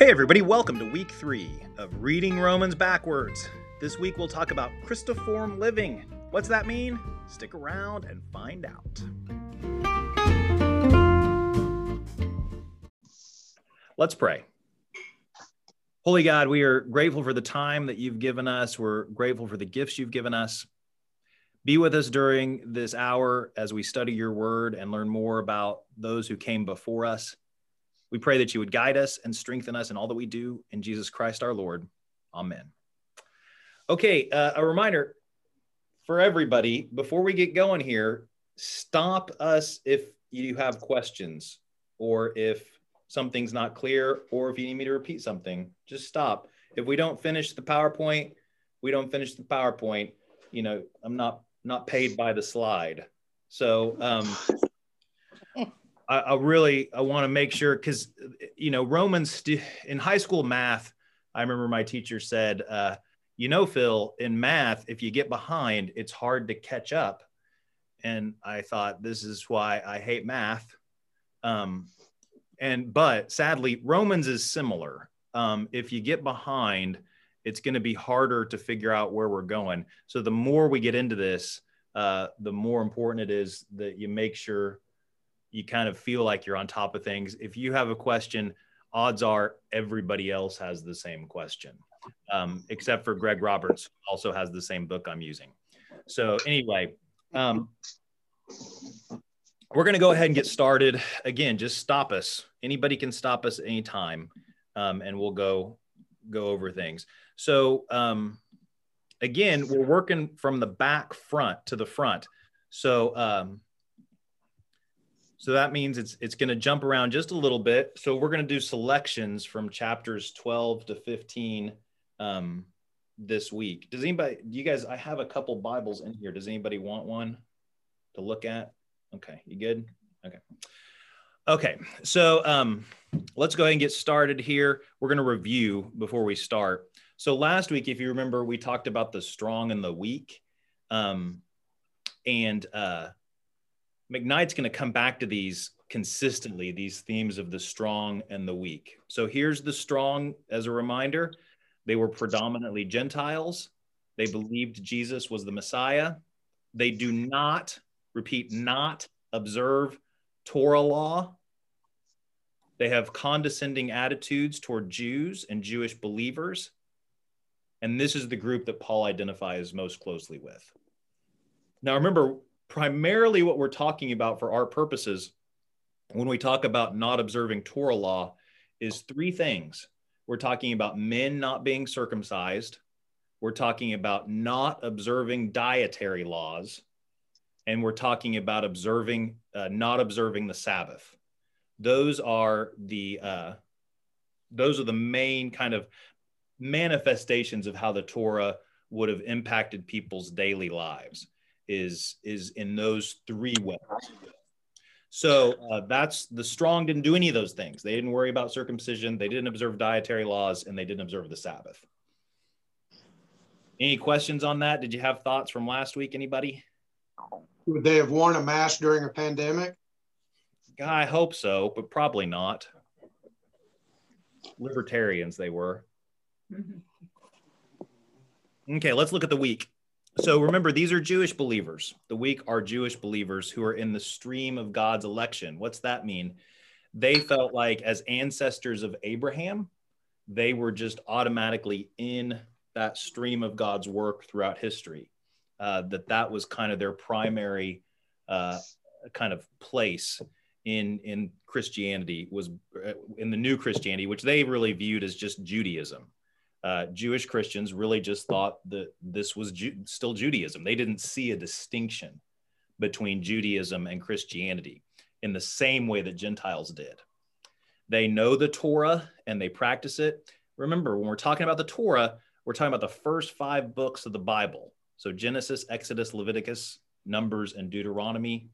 Hey, everybody, welcome to week three of Reading Romans Backwards. This week we'll talk about Christoform living. What's that mean? Stick around and find out. Let's pray. Holy God, we are grateful for the time that you've given us. We're grateful for the gifts you've given us. Be with us during this hour as we study your word and learn more about those who came before us. We pray that you would guide us and strengthen us in all that we do in Jesus Christ our Lord. Amen. Okay, uh, a reminder for everybody before we get going here stop us if you have questions or if something's not clear or if you need me to repeat something. Just stop. If we don't finish the PowerPoint, we don't finish the PowerPoint. You know, I'm not not paid by the slide. So um, I, I really I want to make sure because you know Romans st- in high school math. I remember my teacher said, uh, "You know, Phil, in math, if you get behind, it's hard to catch up." And I thought this is why I hate math. Um, and but sadly, Romans is similar. Um, if you get behind, it's going to be harder to figure out where we're going. So the more we get into this, uh, the more important it is that you make sure you kind of feel like you're on top of things. If you have a question, odds are everybody else has the same question, um, except for Greg Roberts, who also has the same book I'm using. So anyway, um, we're going to go ahead and get started. Again, just stop us. Anybody can stop us anytime, um, and we'll go go over things. So um, again, we're working from the back front to the front. So um, so that means it's it's going to jump around just a little bit. So we're going to do selections from chapters 12 to 15 um, this week. Does anybody? Do you guys? I have a couple Bibles in here. Does anybody want one to look at? Okay, you good? Okay. Okay, so um, let's go ahead and get started here. We're going to review before we start. So last week, if you remember, we talked about the strong and the weak. Um, and uh, McKnight's going to come back to these consistently, these themes of the strong and the weak. So here's the strong as a reminder they were predominantly Gentiles, they believed Jesus was the Messiah. They do not, repeat, not observe Torah law. They have condescending attitudes toward Jews and Jewish believers. And this is the group that Paul identifies most closely with. Now, remember, primarily what we're talking about for our purposes when we talk about not observing Torah law is three things. We're talking about men not being circumcised, we're talking about not observing dietary laws, and we're talking about observing uh, not observing the Sabbath. Those are the uh, those are the main kind of manifestations of how the Torah would have impacted people's daily lives is is in those three ways. So uh, that's the strong didn't do any of those things. They didn't worry about circumcision. They didn't observe dietary laws, and they didn't observe the Sabbath. Any questions on that? Did you have thoughts from last week? Anybody? Would they have worn a mask during a pandemic? I hope so, but probably not. Libertarians, they were. Okay, let's look at the week. So remember, these are Jewish believers. The weak are Jewish believers who are in the stream of God's election. What's that mean? They felt like, as ancestors of Abraham, they were just automatically in that stream of God's work throughout history. Uh, that that was kind of their primary uh, kind of place in in Christianity was uh, in the new Christianity, which they really viewed as just Judaism uh, Jewish Christians really just thought that this was Ju- still Judaism. They didn't see a distinction between Judaism and Christianity in the same way that Gentiles did. They know the Torah and they practice it. Remember, when we're talking about the Torah, we're talking about the first five books of the Bible. So Genesis, Exodus, Leviticus, Numbers, and Deuteronomy.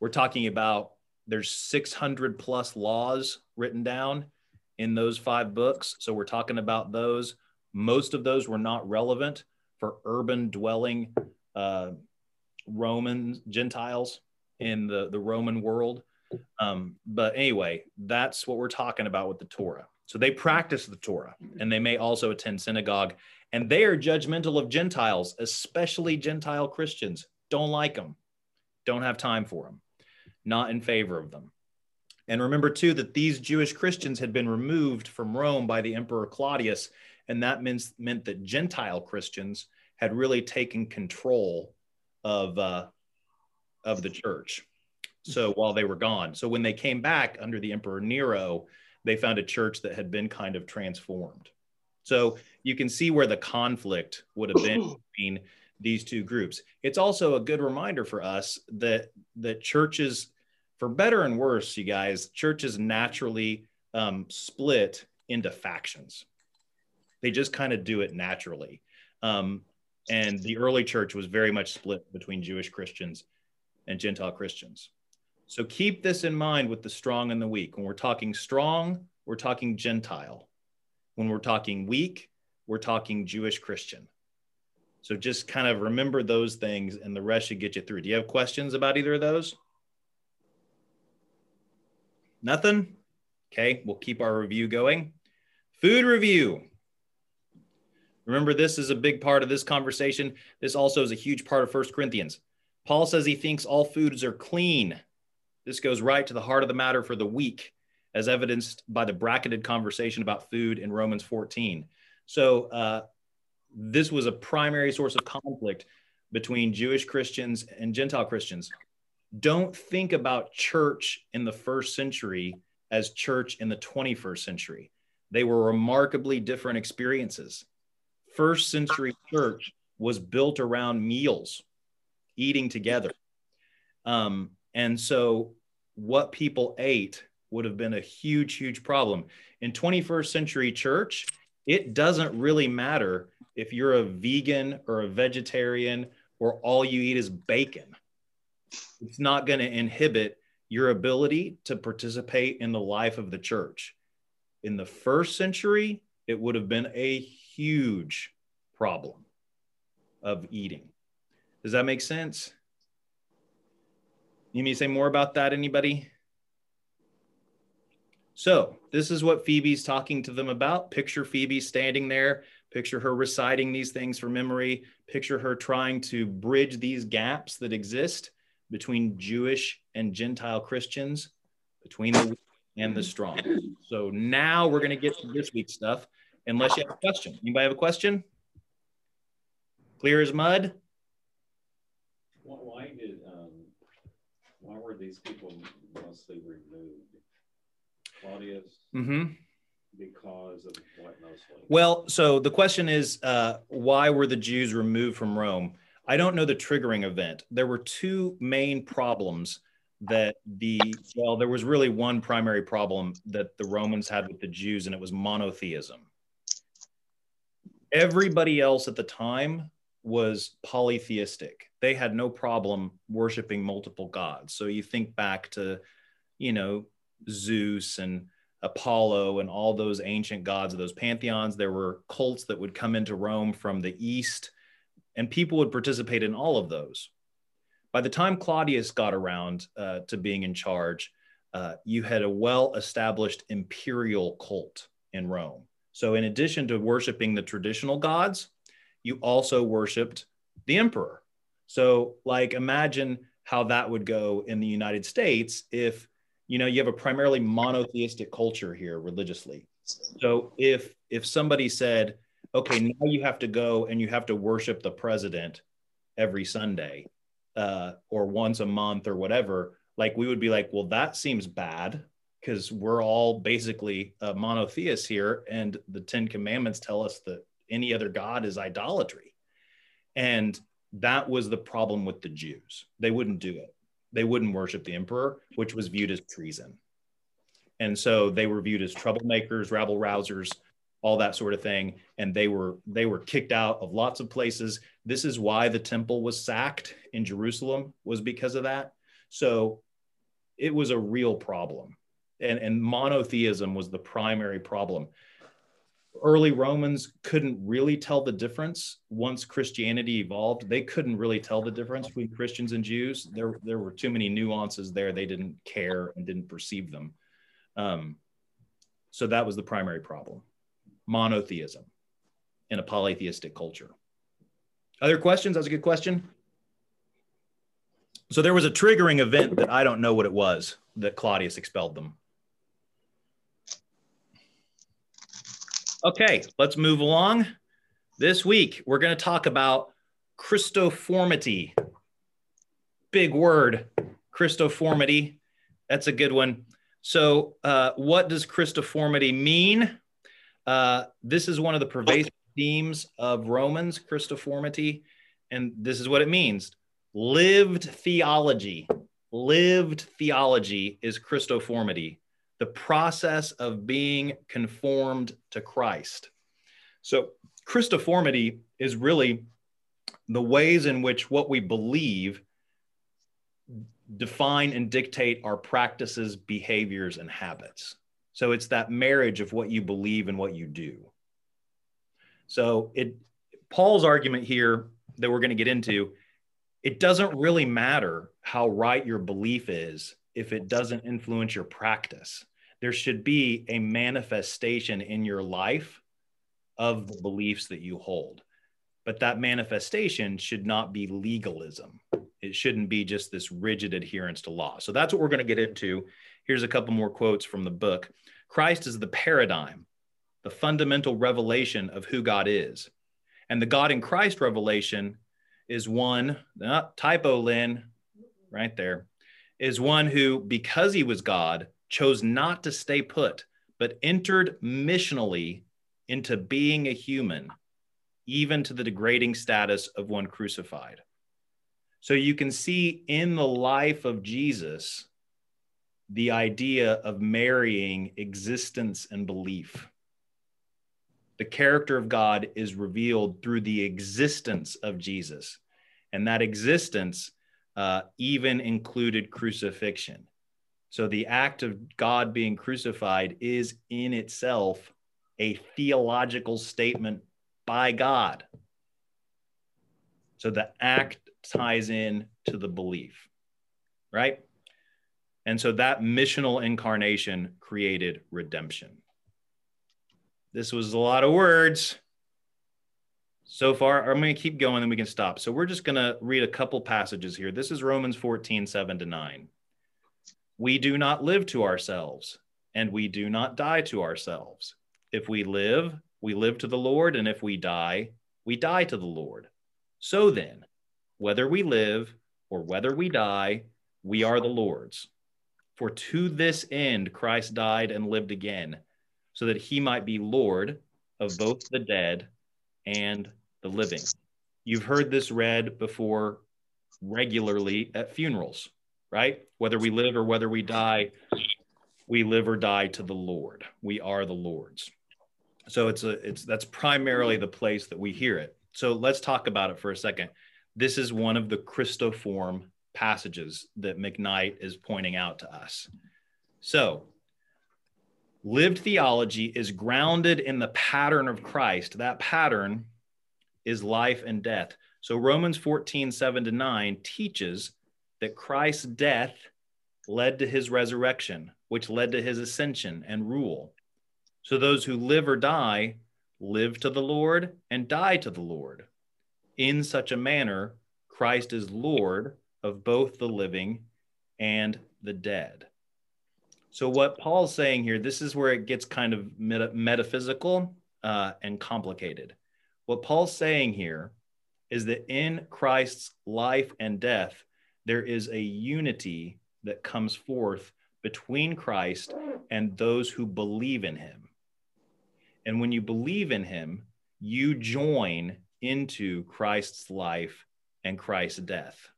We're talking about there's 600 plus laws written down in those five books. So we're talking about those. Most of those were not relevant for urban dwelling uh, Roman Gentiles in the, the Roman world. Um, but anyway, that's what we're talking about with the Torah. So they practice the Torah and they may also attend synagogue. And they are judgmental of Gentiles, especially Gentile Christians. Don't like them, don't have time for them, not in favor of them. And remember, too, that these Jewish Christians had been removed from Rome by the Emperor Claudius. And that means, meant that Gentile Christians had really taken control of, uh, of the church. So while they were gone. So when they came back under the Emperor Nero, they found a church that had been kind of transformed. So you can see where the conflict would have been between these two groups. It's also a good reminder for us that that churches, for better and worse, you guys, churches naturally um, split into factions. They just kind of do it naturally. Um, and the early church was very much split between Jewish Christians and Gentile Christians. So keep this in mind with the strong and the weak. When we're talking strong, we're talking Gentile. When we're talking weak, we're talking Jewish Christian. So just kind of remember those things and the rest should get you through. Do you have questions about either of those? Nothing? Okay, we'll keep our review going. Food review. Remember, this is a big part of this conversation. This also is a huge part of First Corinthians. Paul says he thinks all foods are clean. This goes right to the heart of the matter for the weak, as evidenced by the bracketed conversation about food in Romans 14. So, uh, this was a primary source of conflict between Jewish Christians and Gentile Christians. Don't think about church in the first century as church in the 21st century. They were remarkably different experiences. First century church was built around meals, eating together. Um, and so what people ate would have been a huge, huge problem. In 21st century church, it doesn't really matter if you're a vegan or a vegetarian or all you eat is bacon. It's not going to inhibit your ability to participate in the life of the church. In the first century, it would have been a huge problem of eating. Does that make sense? You to say more about that, anybody? So, this is what Phoebe's talking to them about. Picture Phoebe standing there. Picture her reciting these things from memory. Picture her trying to bridge these gaps that exist between Jewish and Gentile Christians, between the weak and the strong. So, now we're going to get to this week's stuff, unless you have a question. Anybody have a question? Clear as mud? Why did why were these people mostly removed? Claudius? Mm-hmm. Because of what mostly? Well, so the question is uh, why were the Jews removed from Rome? I don't know the triggering event. There were two main problems that the, well, there was really one primary problem that the Romans had with the Jews, and it was monotheism. Everybody else at the time was polytheistic. They had no problem worshiping multiple gods. So you think back to, you know, Zeus and Apollo and all those ancient gods of those pantheons. There were cults that would come into Rome from the east, and people would participate in all of those. By the time Claudius got around uh, to being in charge, uh, you had a well established imperial cult in Rome. So, in addition to worshiping the traditional gods, you also worshiped the emperor. So, like, imagine how that would go in the United States if you know you have a primarily monotheistic culture here religiously. So, if if somebody said, "Okay, now you have to go and you have to worship the president every Sunday uh, or once a month or whatever," like we would be like, "Well, that seems bad." Because we're all basically uh, monotheists here, and the Ten Commandments tell us that any other god is idolatry. And that was the problem with the Jews. They wouldn't do it. They wouldn't worship the emperor, which was viewed as treason. And so they were viewed as troublemakers, rabble rousers, all that sort of thing. And they were they were kicked out of lots of places. This is why the temple was sacked in Jerusalem, was because of that. So it was a real problem. And, and monotheism was the primary problem early Romans couldn't really tell the difference once Christianity evolved. They couldn't really tell the difference between Christians and Jews. There, there were too many nuances there. They didn't care and didn't perceive them. Um, So that was the primary problem monotheism in a polytheistic culture. Other questions? That's a good question. So there was a triggering event that I don't know what it was that Claudius expelled them. Okay, let's move along. This week, we're going to talk about Christoformity. Big word, Christoformity. That's a good one. So, uh, what does Christoformity mean? Uh, this is one of the pervasive themes of Romans, Christoformity. And this is what it means lived theology. Lived theology is Christoformity, the process of being conformed to Christ. So, Christoformity is really the ways in which what we believe define and dictate our practices, behaviors, and habits. So it's that marriage of what you believe and what you do. So it Paul's argument here that we're going to get into, it doesn't really matter how right your belief is if it doesn't influence your practice. There should be a manifestation in your life of the beliefs that you hold. But that manifestation should not be legalism. It shouldn't be just this rigid adherence to law. So that's what we're going to get into. Here's a couple more quotes from the book. Christ is the paradigm, the fundamental revelation of who God is. And the God in Christ revelation is one, not typo, Lynn, right there, is one who, because he was God, chose not to stay put, but entered missionally into being a human, even to the degrading status of one crucified. So you can see in the life of Jesus the idea of marrying existence and belief. The character of God is revealed through the existence of Jesus. And that existence uh, even included crucifixion. So the act of God being crucified is in itself a theological statement by God. So the act ties in to the belief, right? And so that missional incarnation created redemption. This was a lot of words. So far, I'm going to keep going and we can stop. So we're just going to read a couple passages here. This is Romans 14, 7 to 9. We do not live to ourselves, and we do not die to ourselves. If we live, we live to the Lord, and if we die, we die to the Lord. So then, whether we live or whether we die, we are the Lord's. For to this end Christ died and lived again, so that he might be Lord of both the dead and the living. You've heard this read before regularly at funerals, right? Whether we live or whether we die, we live or die to the Lord. We are the Lord's. So it's a it's that's primarily the place that we hear it. So let's talk about it for a second. This is one of the Christoform passages that McKnight is pointing out to us. So, lived theology is grounded in the pattern of Christ. That pattern is life and death. So, Romans 14, 7 to 9 teaches that Christ's death led to his resurrection, which led to his ascension and rule. So, those who live or die live to the Lord and die to the Lord. In such a manner, Christ is Lord of both the living and the dead. So, what Paul's saying here, this is where it gets kind of meta- metaphysical uh, and complicated. What Paul's saying here is that in Christ's life and death, there is a unity that comes forth between Christ and those who believe in him. And when you believe in him, you join into Christ's life and Christ's death.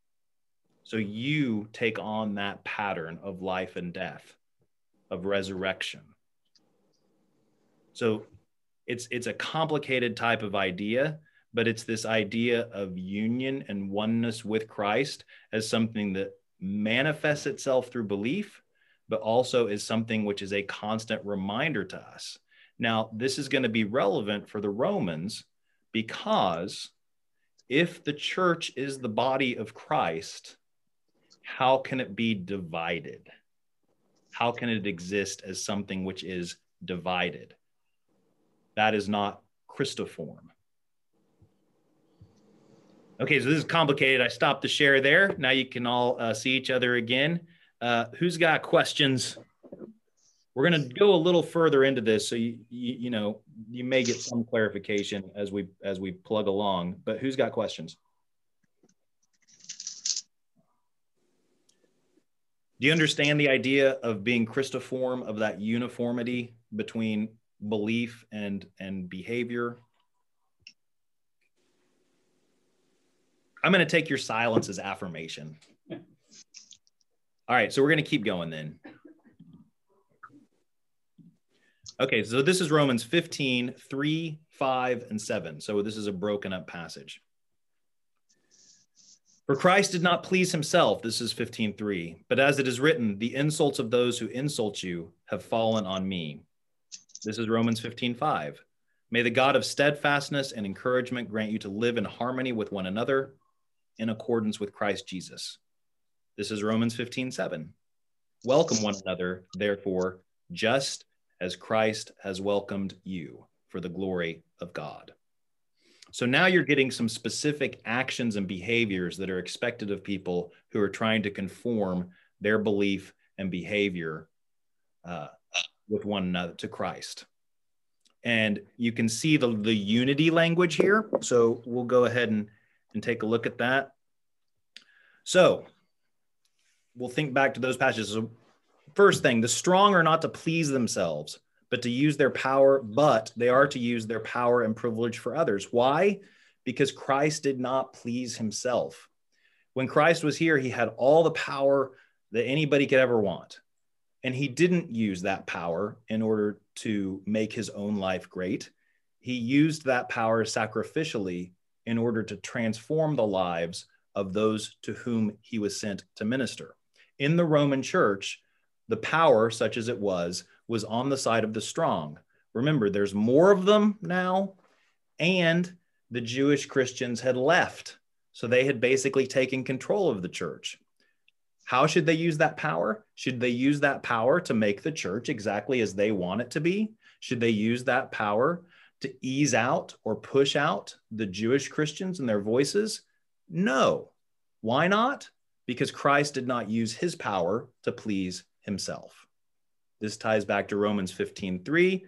So you take on that pattern of life and death, of resurrection. So it's it's a complicated type of idea, but it's this idea of union and oneness with Christ as something that manifests itself through belief, but also is something which is a constant reminder to us. Now, this is going to be relevant for the Romans because if the church is the body of Christ, how can it be divided? How can it exist as something which is divided. That is not Christoform. Okay, so this is complicated. I stopped the share there. Now you can all uh, see each other again. Uh, who's got questions? We're going to go a little further into this, so you, you you know you may get some clarification as we as we plug along. But who's got questions? Do you understand the idea of being Christoform of that uniformity between belief and and behavior? I'm going to take your silence as affirmation. All right, so we're going to keep going then. Okay, so this is Romans 15, 3, 5, and 7. So this is a broken up passage. For Christ did not please himself, this is 15:3, but as it is written, the insults of those who insult you have fallen on me. This is Romans 15:5. May the God of steadfastness and encouragement grant you to live in harmony with one another in accordance with Christ Jesus. This is Romans 15 7. Welcome one another, therefore, just as Christ has welcomed you for the glory of God. So now you're getting some specific actions and behaviors that are expected of people who are trying to conform their belief and behavior uh, with one another to Christ. And you can see the, the unity language here. So we'll go ahead and and take a look at that. So we'll think back to those passages. So first thing, the strong are not to please themselves, but to use their power, but they are to use their power and privilege for others. Why? Because Christ did not please himself. When Christ was here, he had all the power that anybody could ever want. And he didn't use that power in order to make his own life great. He used that power sacrificially in order to transform the lives of those to whom he was sent to minister. In the Roman church, the power, such as it was, was on the side of the strong. Remember, there's more of them now, and the Jewish Christians had left. So they had basically taken control of the church. How should they use that power? Should they use that power to make the church exactly as they want it to be? Should they use that power to ease out or push out the Jewish Christians and their voices? No. Why not? Because Christ did not use his power to please himself. This ties back to Romans 15:3.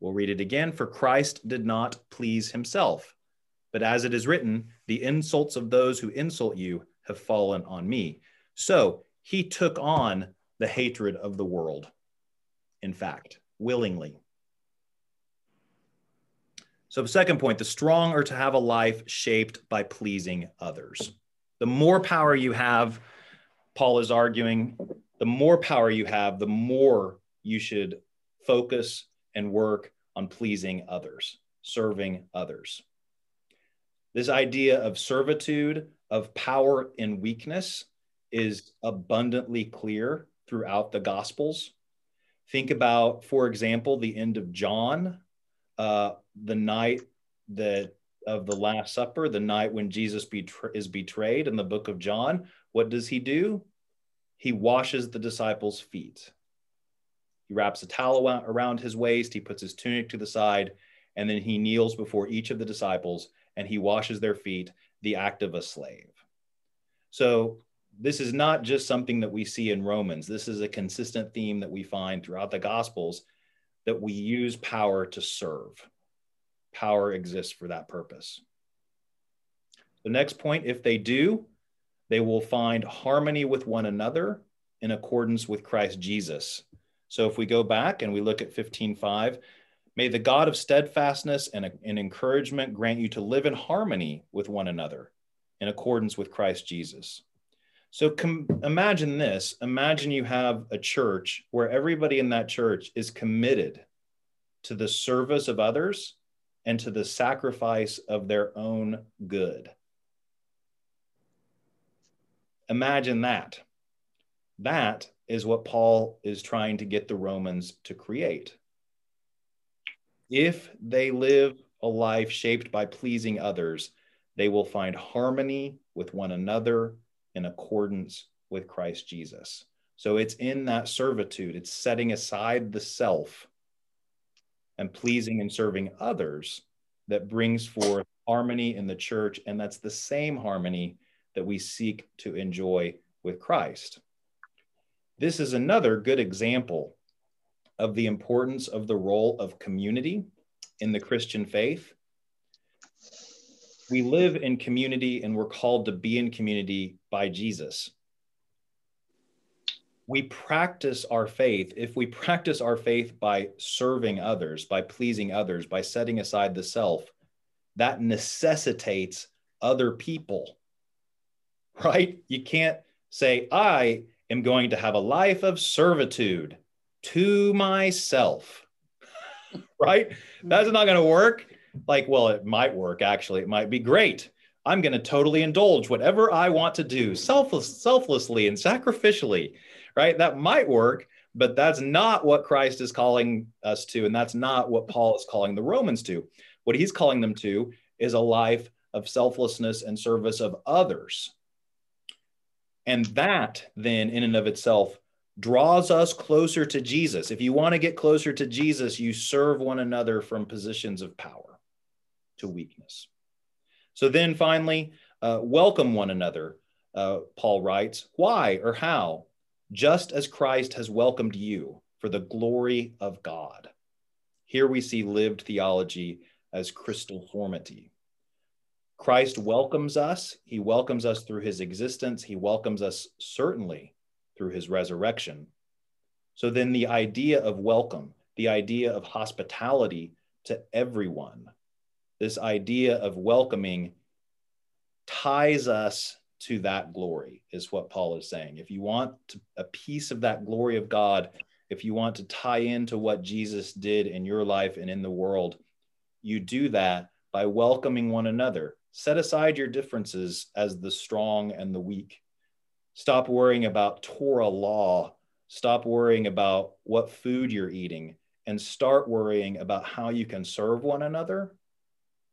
We'll read it again. For Christ did not please himself, but as it is written, the insults of those who insult you have fallen on me. So he took on the hatred of the world, in fact, willingly. So, the second point the strong are to have a life shaped by pleasing others. The more power you have, Paul is arguing, the more power you have, the more you should focus and work on pleasing others, serving others. This idea of servitude, of power in weakness, is abundantly clear throughout the Gospels. Think about, for example, the end of John, uh, the night that of the Last Supper, the night when Jesus betra- is betrayed in the book of John, what does he do? He washes the disciples' feet. He wraps a towel around his waist, he puts his tunic to the side, and then he kneels before each of the disciples and he washes their feet, the act of a slave. So, this is not just something that we see in Romans. This is a consistent theme that we find throughout the Gospels that we use power to serve. Power exists for that purpose. The next point if they do, they will find harmony with one another in accordance with Christ Jesus. So if we go back and we look at 15:5, may the God of steadfastness and, and encouragement grant you to live in harmony with one another in accordance with Christ Jesus. So com- imagine this imagine you have a church where everybody in that church is committed to the service of others and to the sacrifice of their own good. Imagine that. That is what Paul is trying to get the Romans to create. If they live a life shaped by pleasing others, they will find harmony with one another in accordance with Christ Jesus. So it's in that servitude, it's setting aside the self and pleasing and serving others that brings forth harmony in the church. And that's the same harmony that we seek to enjoy with Christ. This is another good example of the importance of the role of community in the Christian faith. We live in community and we're called to be in community by Jesus. We practice our faith. If we practice our faith by serving others, by pleasing others, by setting aside the self, that necessitates other people, right? You can't say, I am going to have a life of servitude to myself, right? That's not going to work. Like, well, it might work actually. It might be great. I'm going to totally indulge whatever I want to do selfless, selflessly and sacrificially, right? That might work, but that's not what Christ is calling us to. And that's not what Paul is calling the Romans to. What he's calling them to is a life of selflessness and service of others. And that, then, in and of itself, draws us closer to Jesus. If you want to get closer to Jesus, you serve one another from positions of power to weakness. So then finally, uh, welcome one another, uh, Paul writes. Why or how? Just as Christ has welcomed you for the glory of God. Here we see lived theology as Christoformity. Christ welcomes us. He welcomes us through his existence. He welcomes us certainly through his resurrection. So then the idea of welcome, the idea of hospitality to everyone, this idea of welcoming ties us to that glory, is what Paul is saying. If you want to, a piece of that glory of God, if you want to tie into what Jesus did in your life and in the world, you do that by welcoming one another. Set aside your differences as the strong and the weak. Stop worrying about Torah law. Stop worrying about what food you're eating and start worrying about how you can serve one another,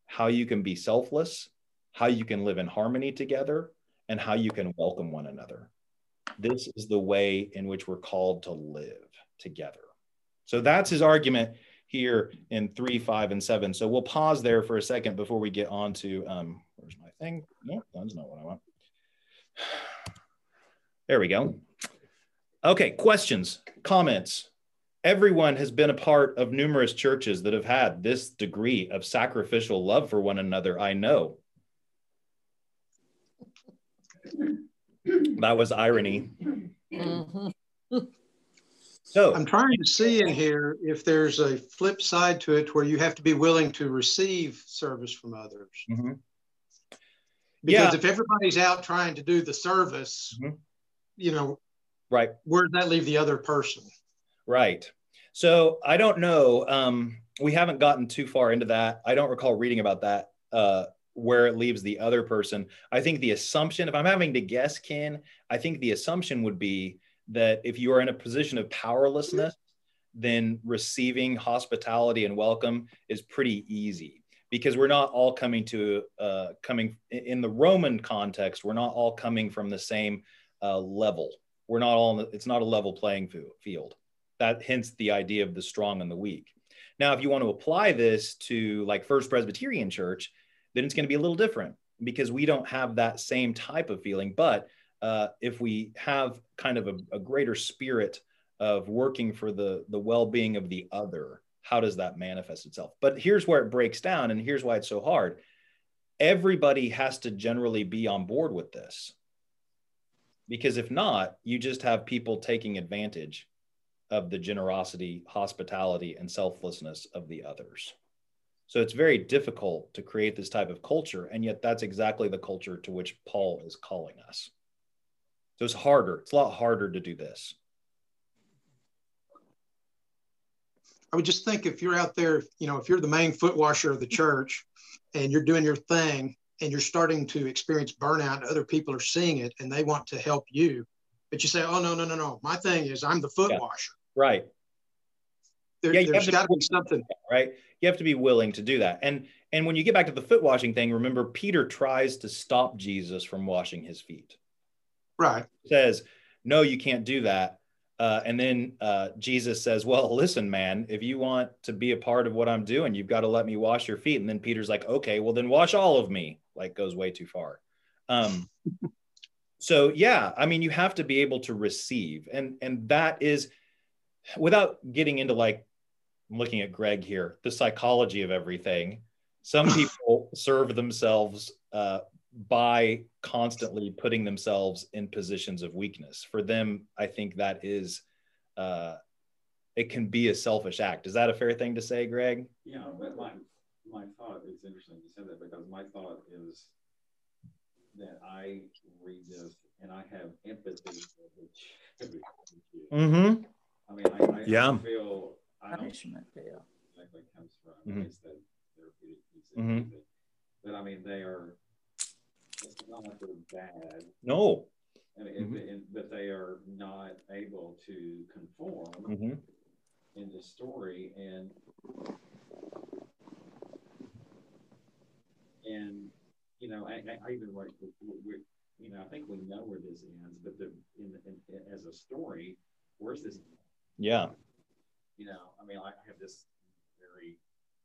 how you can be selfless, how you can live in harmony together, and how you can welcome one another. This is the way in which we're called to live together. So that's his argument here in three, five, and seven. So we'll pause there for a second before we get on to um, where's my thing? No, that's not what I want. There we go. Okay, questions, comments. Everyone has been a part of numerous churches that have had this degree of sacrificial love for one another. I know. That was irony. Mm-hmm. So I'm trying to see in here if there's a flip side to it where you have to be willing to receive service from others. Mm-hmm. Because yeah. if everybody's out trying to do the service, mm-hmm. you know, right, where does that leave the other person? Right. So I don't know. Um, we haven't gotten too far into that. I don't recall reading about that. Uh, where it leaves the other person. I think the assumption, if I'm having to guess, Ken, I think the assumption would be that if you are in a position of powerlessness, then receiving hospitality and welcome is pretty easy because we're not all coming to uh, coming in the Roman context. We're not all coming from the same uh, level. We're not all. It's not a level playing field. That hence the idea of the strong and the weak. Now, if you want to apply this to like First Presbyterian Church, then it's going to be a little different because we don't have that same type of feeling. But uh, if we have kind of a, a, greater spirit of working for the the well-being of the other how does that manifest itself? But here's where it breaks down and here's why it's so hard. Everybody has to generally be on board with this. Because if not you just have people taking advantage of the generosity hospitality and selflessness of the others. So it's very difficult to create this type of culture and yet that's exactly the culture to which paul is calling us so it's harder. It's a lot harder to do this. I would just think if you're out there, you know, if you're the main foot washer of the church and you're doing your thing and you're starting to experience burnout, other people are seeing it and they want to help you. But you say, oh, no, no, no, no. My thing is I'm the foot yeah. washer. Right. There, yeah, has got to be something. Right. You have to be willing to do that. And and when you get back to the foot washing thing, remember Peter tries to stop Jesus from washing his feet. Right. Says, no, you can't do that. Uh, and then uh, Jesus says, Well, listen, man, if you want to be a part of what I'm doing, you've got to let me wash your feet. And then Peter's like, Okay, well, then wash all of me. Like, goes way too far. Um, so, yeah, I mean, you have to be able to receive. And, and that is, without getting into like, I'm looking at Greg here, the psychology of everything. Some people serve themselves uh, by constantly putting themselves in positions of weakness. For them, I think that is, uh, it can be a selfish act. Is that a fair thing to say, Greg? Yeah, but my, my thought is interesting you said that because my thought is that I read this and I have empathy for the Mm-hmm. I mean, I, I, Yeah. Feel I don't punishment, yeah. exactly comes from. Mhm. It's that therapeutic piece of Mhm. But I mean, they are. It's not like they're bad. No. I mean, Mhm. it- it- but they are not able to conform Mm-hmm. in the story, and and you know, I, I- I even like you know, I think we know where this ends, but the in, in, as a story, where's this? Yeah. You know, I mean, I have this very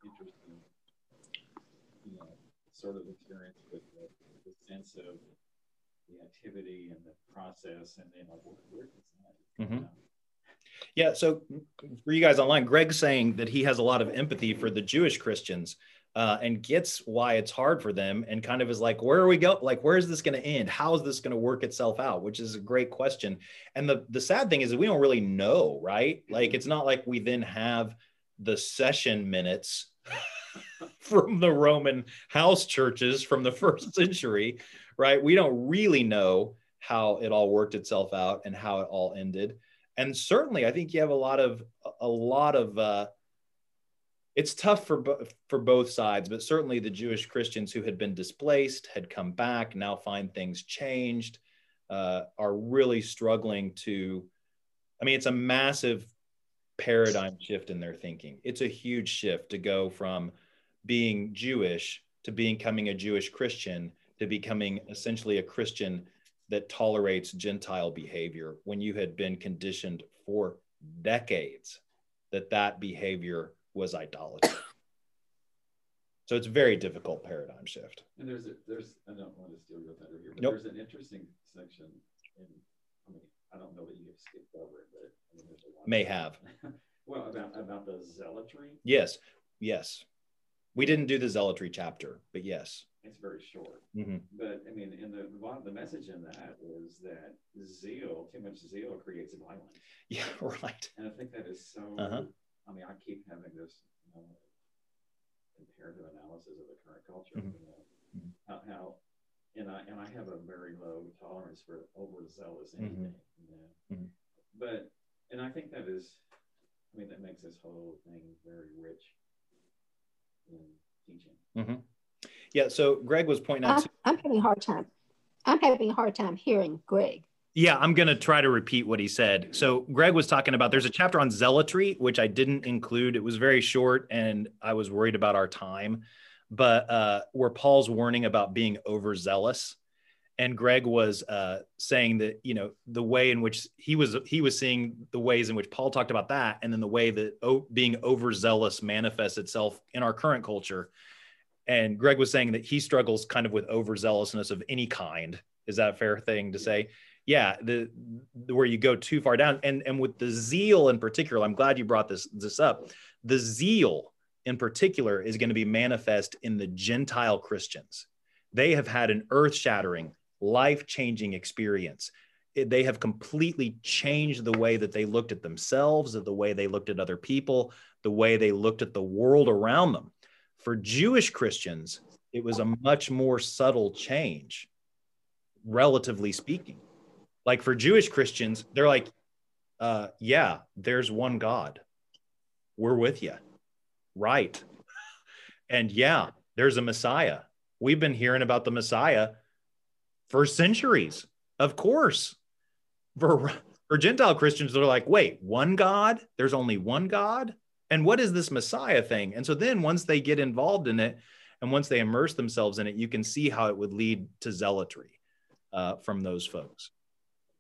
interesting, you know, sort of experience with the, the sense of the activity and the process, and then like, where, is that? Mhm. Know? Yeah. So for you guys online, Greg's saying that he has a lot of empathy for the Jewish Christians uh, and gets why it's hard for them and kind of is like, where are we go? Like, where is this going to end? How is this going to work itself out? Which is a great question. And the, the sad thing is that we don't really know, right? Like, it's not like we then have the session minutes from the Roman house churches from the first century, right? We don't really know how it all worked itself out and how it all ended and certainly i think you have a lot of a lot of uh, it's tough for for both sides but certainly the jewish christians who had been displaced had come back now find things changed uh, are really struggling to i mean it's a massive paradigm shift in their thinking it's a huge shift to go from being jewish to becoming a jewish christian to becoming essentially a christian that tolerates Gentile behavior when you had been conditioned for decades that that behavior was idolatry. So it's a very difficult paradigm shift. And there's a, there's I don't want to steal your thunder here, but Nope. there's an interesting section in I mean I don't know that you have skipped over it, but I mean there's a lot May have. well about about the zealotry. Yes, yes. We didn't do the zealotry chapter, but yes. It's very short. Mhm. But I mean in the the message in that is that zeal, too much zeal creates violence. Yeah, right. And I think that is so Uh-huh. I mean I keep having this you know, comparative analysis of the current culture. Mhm. You know, Mhm. how, how and I and I have a very low tolerance for overzealous Mhm. anything. You know? Mhm. But and I think that is I mean that makes this whole thing very rich in teaching. Yeah, so Greg was pointing out I'm, I'm having a hard time. I'm having a hard time hearing Greg. Yeah, I'm going to try to repeat what he said. So, Greg was talking about there's a chapter on zealotry, which I didn't include. It was very short and I was worried about our time, but uh, where Paul's warning about being overzealous. And Greg was uh, saying that, you know, the way in which he was, he was seeing the ways in which Paul talked about that. And then the way that o- being overzealous manifests itself in our current culture. And Greg was saying that he struggles kind of with overzealousness of any kind. Is that a fair thing to say? yeah the, the where you go too far down and and with the zeal in particular i'm glad you brought this this up the zeal in particular is going to be manifest in the gentile christians they have had an earth-shattering life-changing experience they have completely changed the way that they looked at themselves the way they looked at other people the way they looked at the world around them for jewish christians it was a much more subtle change relatively speaking like for Jewish Christians, they're like, uh, yeah, there's one God. We're with you. Right. And yeah, there's a Messiah. We've been hearing about the Messiah for centuries. Of course. For, for Gentile Christians, they're like, wait, one God? There's only one God? And what is this Messiah thing? And so then once they get involved in it and once they immerse themselves in it, you can see how it would lead to zealotry uh, from those folks.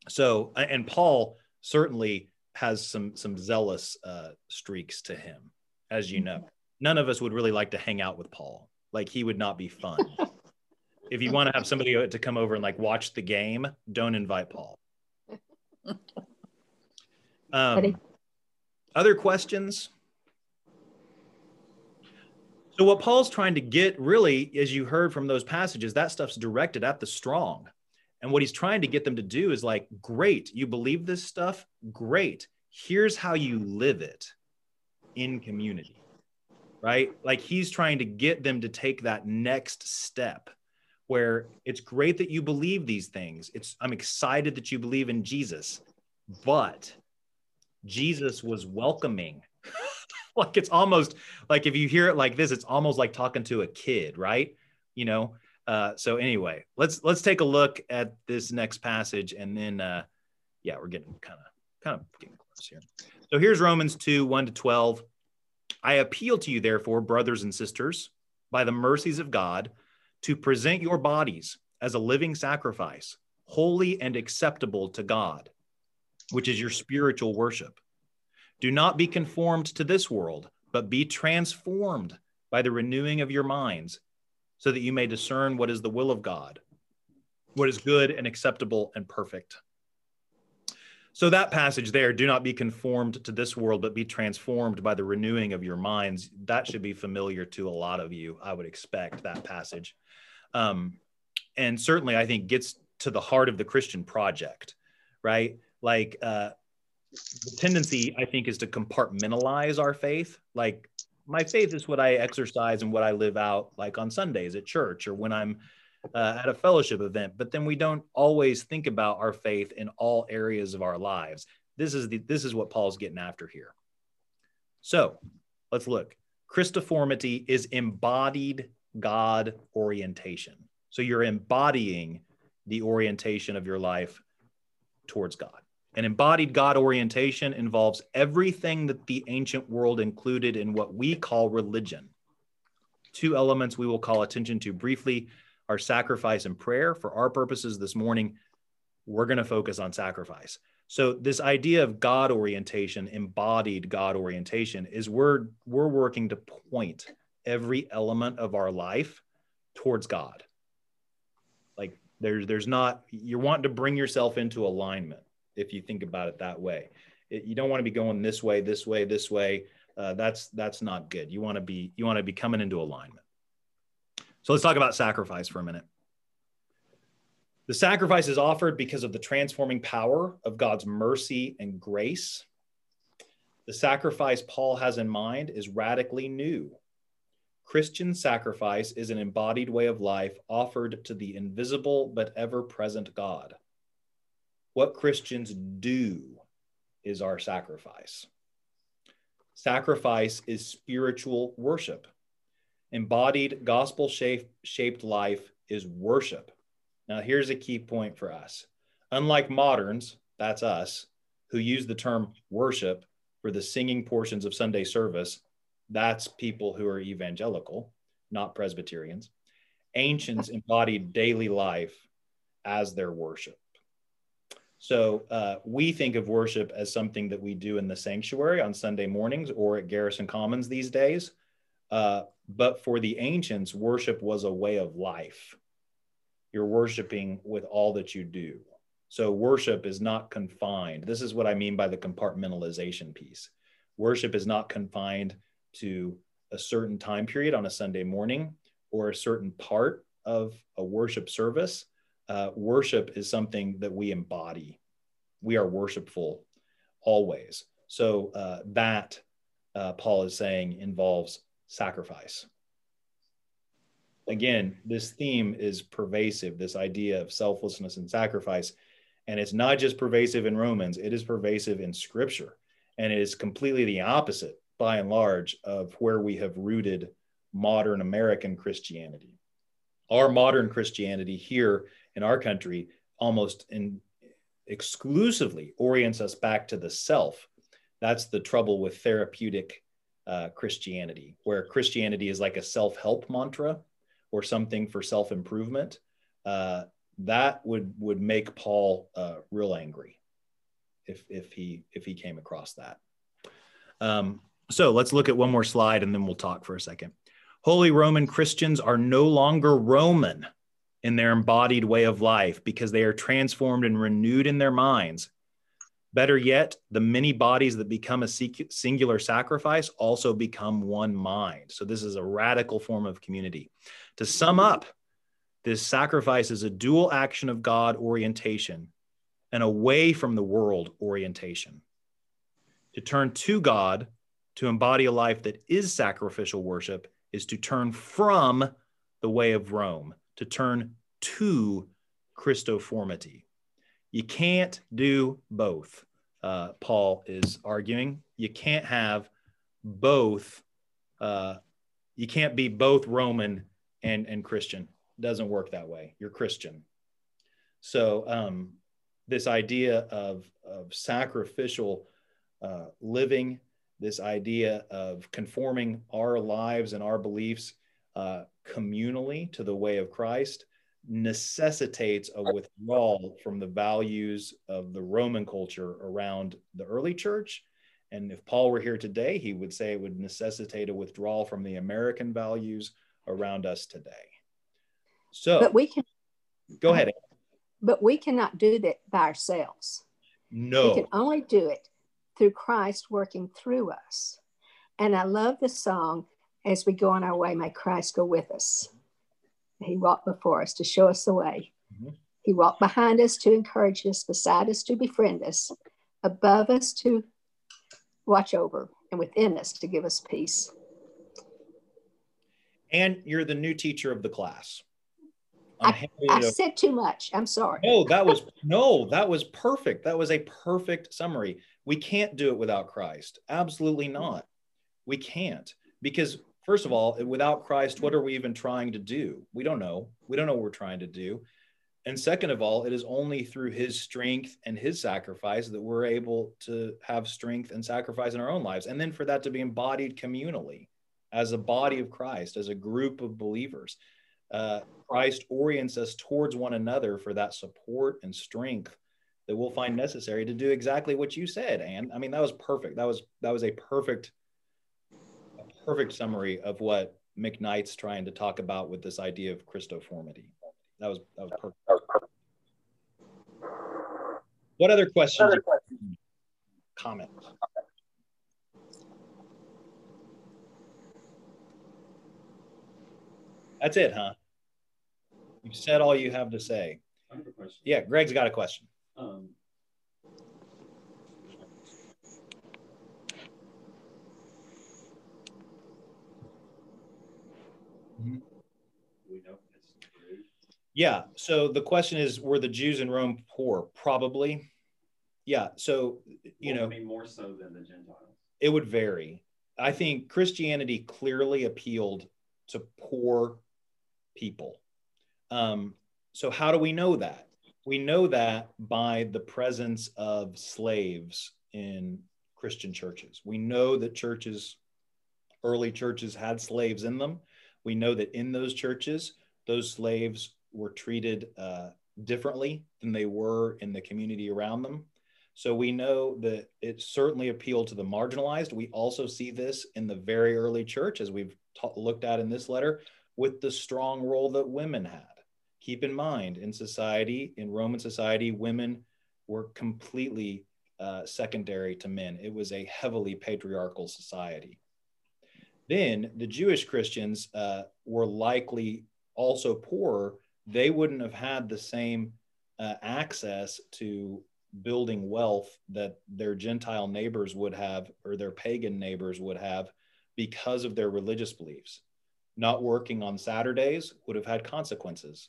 So, and Paul certainly has some some zealous uh, streaks to him, as you know. None of us would really like to hang out with Paul. Like he would not be fun. if you want to have somebody to come over and like watch the game, don't invite Paul. Um, other questions? So, what Paul's trying to get really, as you heard from those passages, that stuff's directed at the strong. And what he's trying to get them to do is like, great, you believe this stuff? Great. Here's how you live it in community, right? Like he's trying to get them to take that next step where it's great that you believe these things. It's I'm excited that you believe in Jesus, but Jesus was welcoming. like it's almost like if you hear it like this, it's almost like talking to a kid, right? You know, uh, so anyway, let's let's take a look at this next passage, and then uh, yeah, we're getting kind of kind of getting close here. So here's Romans two one to twelve. I appeal to you, therefore, brothers and sisters, by the mercies of God, to present your bodies as a living sacrifice, holy and acceptable to God, which is your spiritual worship. Do not be conformed to this world, but be transformed by the renewing of your minds so that you may discern what is the will of God, what is good and acceptable and perfect. So, that passage there, do not be conformed to this world, but be transformed by the renewing of your minds. That should be familiar to a lot of you, I would expect that passage. Um, and certainly, I think, gets to the heart of the Christian project, right? Like, uh, the tendency, I think, is to compartmentalize our faith. Like, my faith is what I exercise and what I live out, like on Sundays at church or when I'm uh, at a fellowship event. But then we don't always think about our faith in all areas of our lives. This is the this is what Paul's getting after here. So let's look. Christoformity is embodied God orientation. So you're embodying the orientation of your life towards God. An embodied God orientation involves everything that the ancient world included in what we call religion. Two elements we will call attention to briefly are sacrifice and prayer. For our purposes this morning, we're going to focus on sacrifice. So this idea of God orientation, embodied God orientation, is we're we're working to point every element of our life towards God. Like there's there's not you're wanting to bring yourself into alignment if you think about it that way. It, you don't want to be going this way, this way, this way. Uh, that's that's not good. You want to be you want to be coming into alignment. So let's talk about sacrifice for a minute. The sacrifice is offered because of the transforming power of God's mercy and grace. The sacrifice Paul has in mind is radically new. Christian sacrifice is an embodied way of life offered to the invisible but ever present God. What Christians do is our sacrifice. Sacrifice is spiritual worship. Embodied gospel shaped life is worship. Now, here's a key point for us. Unlike moderns, that's us, who use the term worship for the singing portions of Sunday service, that's people who are evangelical, not Presbyterians. Ancients embodied daily life as their worship. So uh, we think of worship as something that we do in the sanctuary on Sunday mornings or at Garrison Commons these days. Uh, but for the ancients, worship was a way of life. You're worshiping with all that you do. So worship is not confined. This is what I mean by the compartmentalization piece. Worship is not confined to a certain time period on a Sunday morning or a certain part of a worship service uh, worship is something that we embody. We are worshipful always. So uh, that uh, Paul is saying involves sacrifice. Again, this theme is pervasive, this idea of selflessness and sacrifice. And it's not just pervasive in Romans, it is pervasive in scripture. And it is completely the opposite, by and large, of where we have rooted modern American Christianity. Our modern Christianity here in our country almost in, exclusively orients us back to the self. That's the trouble with therapeutic uh, Christianity, where Christianity is like a self help mantra or something for self improvement. Uh, that would would make Paul uh, real angry. if if he if he came across that. Um, so let's look at one more slide and then we'll talk for a second. Holy Roman Christians are no longer Roman in their embodied way of life because they are transformed and renewed in their minds. Better yet, the many bodies that become a singular sacrifice also become one mind. So, this is a radical form of community. To sum up, this sacrifice is a dual action of God orientation and away from the world orientation. To turn to God, to embody a life that is sacrificial worship, is to turn from the way of Rome, to turn to Christoformity. You can't do both, uh, Paul is arguing. You can't have both. Uh, you can't be both Roman and, and Christian. It doesn't work that way. You're Christian. So, um, this idea of, of sacrificial uh, living, this idea of conforming our lives and our beliefs uh, communally to the way of Christ necessitates a withdrawal from the values of the Roman culture around the early church. And if Paul were here today, he would say it would necessitate a withdrawal from the American values around us today. So, but we can go ahead. But we cannot do that by ourselves. No. We can only do it through Christ working through us. And I love the song, As We Go on Our Way, May Christ Go With Us. He walked before us to show us the way. Mm-hmm. He walked behind us to encourage us, beside us to befriend us, above us to watch over, and within us to give us peace. And you're the new teacher of the class. I, I said too much. I'm sorry. No, that was no, that was perfect. That was a perfect summary. We can't do it without Christ. Absolutely not. We can't because first of all, without Christ, what are we even trying to do? We don't know. We don't know what we're trying to do. And second of all, it is only through his strength and his sacrifice that we're able to have strength and sacrifice in our own lives. And then for that to be embodied communally as a body of Christ, as a group of believers. Uh, Christ orients us towards one another for that support and strength that we'll find necessary to do exactly what you said. And I mean, that was perfect. That was that was a perfect perfect summary of what McKnight's trying to talk about with this idea of Christoformity. That was that was perfect. That was perfect. What other questions? What other questions? Comments? That's it, huh? You've said all you have to say. Yeah, Greg's got a question. Um. Yeah. So the question is, were the Jews in Rome poor? Probably. Yeah. So you well, know, I more so than the Gentiles. It would vary. I think Christianity clearly appealed to poor people. Um, so how do we know that? We know that by the presence of slaves in Christian churches. We know that churches, early churches, had slaves in them we know that in those churches, those slaves were treated uh, differently than they were in the community around them. So we know that it certainly appealed to the marginalized. We also see this in the very early church, as we've ta- looked at in this letter, with the strong role that women had. Keep in mind, in society, in Roman society, women were completely uh, secondary to men. It was a heavily patriarchal society then the Jewish Christians uh, were likely also poor. They wouldn't have had the same uh, access to building wealth that their Gentile neighbors would have or their pagan neighbors would have because of their religious beliefs. Not working on Saturdays would have had consequences.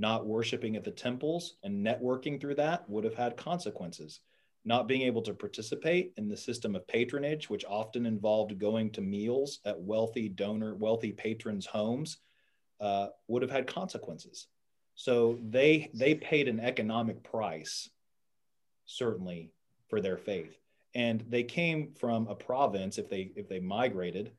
Not worshiping at the temples and networking through that would have had consequences not being able to participate in the system of patronage, which often involved going to meals at wealthy donor, wealthy patrons' homes, uh, would have had consequences. So they they paid an economic price, certainly, for their faith, and they came from a province. If they if they migrated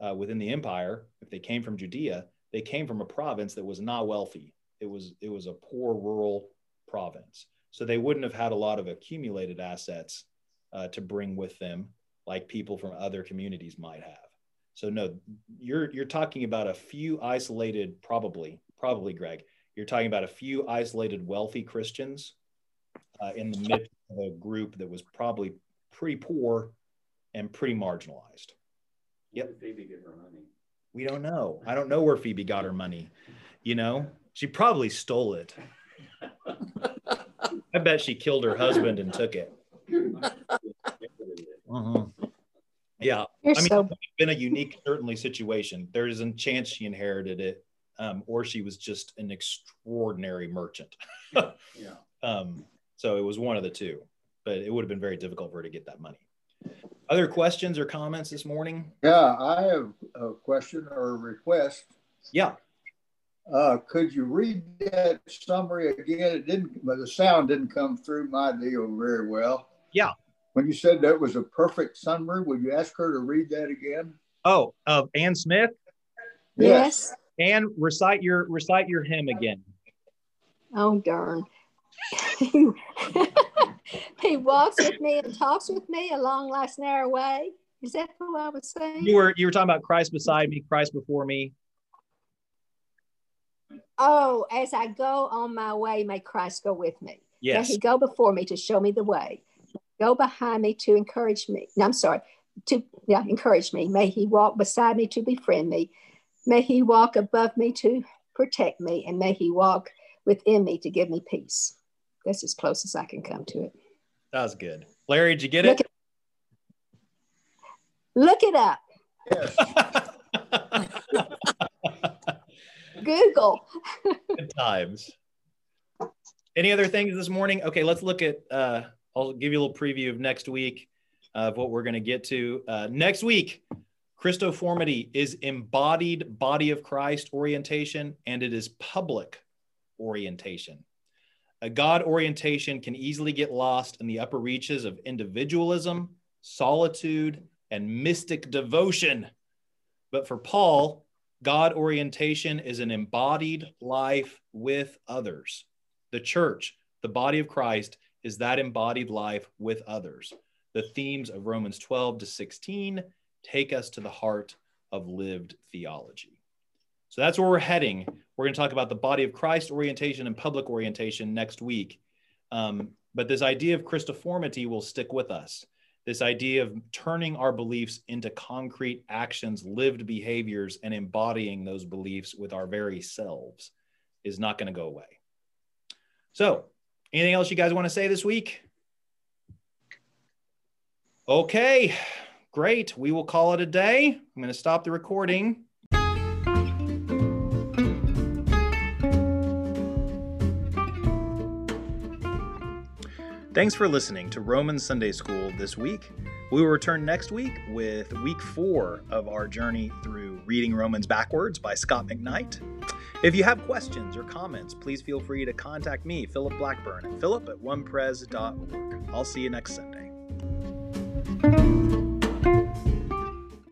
uh, within the empire, if they came from Judea, they came from a province that was not wealthy. It was it was a poor rural province. So they wouldn't have had a lot of accumulated assets uh, to bring with them, like people from other communities might have. So no, you're you're talking about a few isolated, probably, probably, Greg. You're talking about a few isolated wealthy Christians uh, in the midst of a group that was probably pretty poor and pretty marginalized. Yep. Phoebe get her money? We don't know. I don't know where Phoebe got her money. You know, she probably stole it. I bet she killed her husband and took it. Uh-huh. Yeah, You're I mean, so it's been a unique, certainly situation. There's a chance she inherited it, um, or she was just an extraordinary merchant. Yeah. um, so it was one of the two, but it would have been very difficult for her to get that money. Other questions or comments this morning? Yeah, I have a question or a request. Yeah. Uh, could you read that summary again? It didn't, but the sound didn't come through my deal very well. Yeah. When you said that was a perfect summary, would you ask her to read that again? Oh, uh, Ann Smith. yes. Ann, recite your recite your hymn again. Oh darn. he walks with me and talks with me along life's narrow way. Is that who I was saying? You were you were talking about Christ beside me, Christ before me. Oh, as I go on my way, may Christ go with me. May Yes. he go before me to show me the way. Go behind me to encourage me. No, I'm sorry. To yeah, encourage me. May he walk beside me to befriend me. May he walk above me to protect me. And may he walk within me to give me peace. That's as close as I can come to it. That was good. Larry, did you get Look it? Look it up. Google. good times. Any other things this morning? Okay, let's look at. Uh, I'll give you a little preview of next week of what we're going to get to. Uh, next week, Christoformity is embodied body of Christ orientation, and it is public orientation. A God orientation can easily get lost in the upper reaches of individualism, solitude, and mystic devotion. But for Paul, God orientation is an embodied life with others. The church, the body of Christ, is that embodied life with others. The themes of Romans 12 to 16 take us to the heart of lived theology. So that's where we're heading. We're going to talk about the body of Christ orientation and public orientation next week. Um, but this idea of Christoformity will stick with us. This idea of turning our beliefs into concrete actions, lived behaviors, and embodying those beliefs with our very selves is not going to go away. So, anything else you guys want to say this week? Okay, great. We will call it a day. I'm going to stop the recording. Thanks for listening to Roman Sunday School this week. We will return next week with week four of our journey through Reading Romans Backwards by Scot McKnight. If you have questions or comments, please feel free to contact me, Philip Blackburn, at philip at onepres.org. I'll see you next Sunday.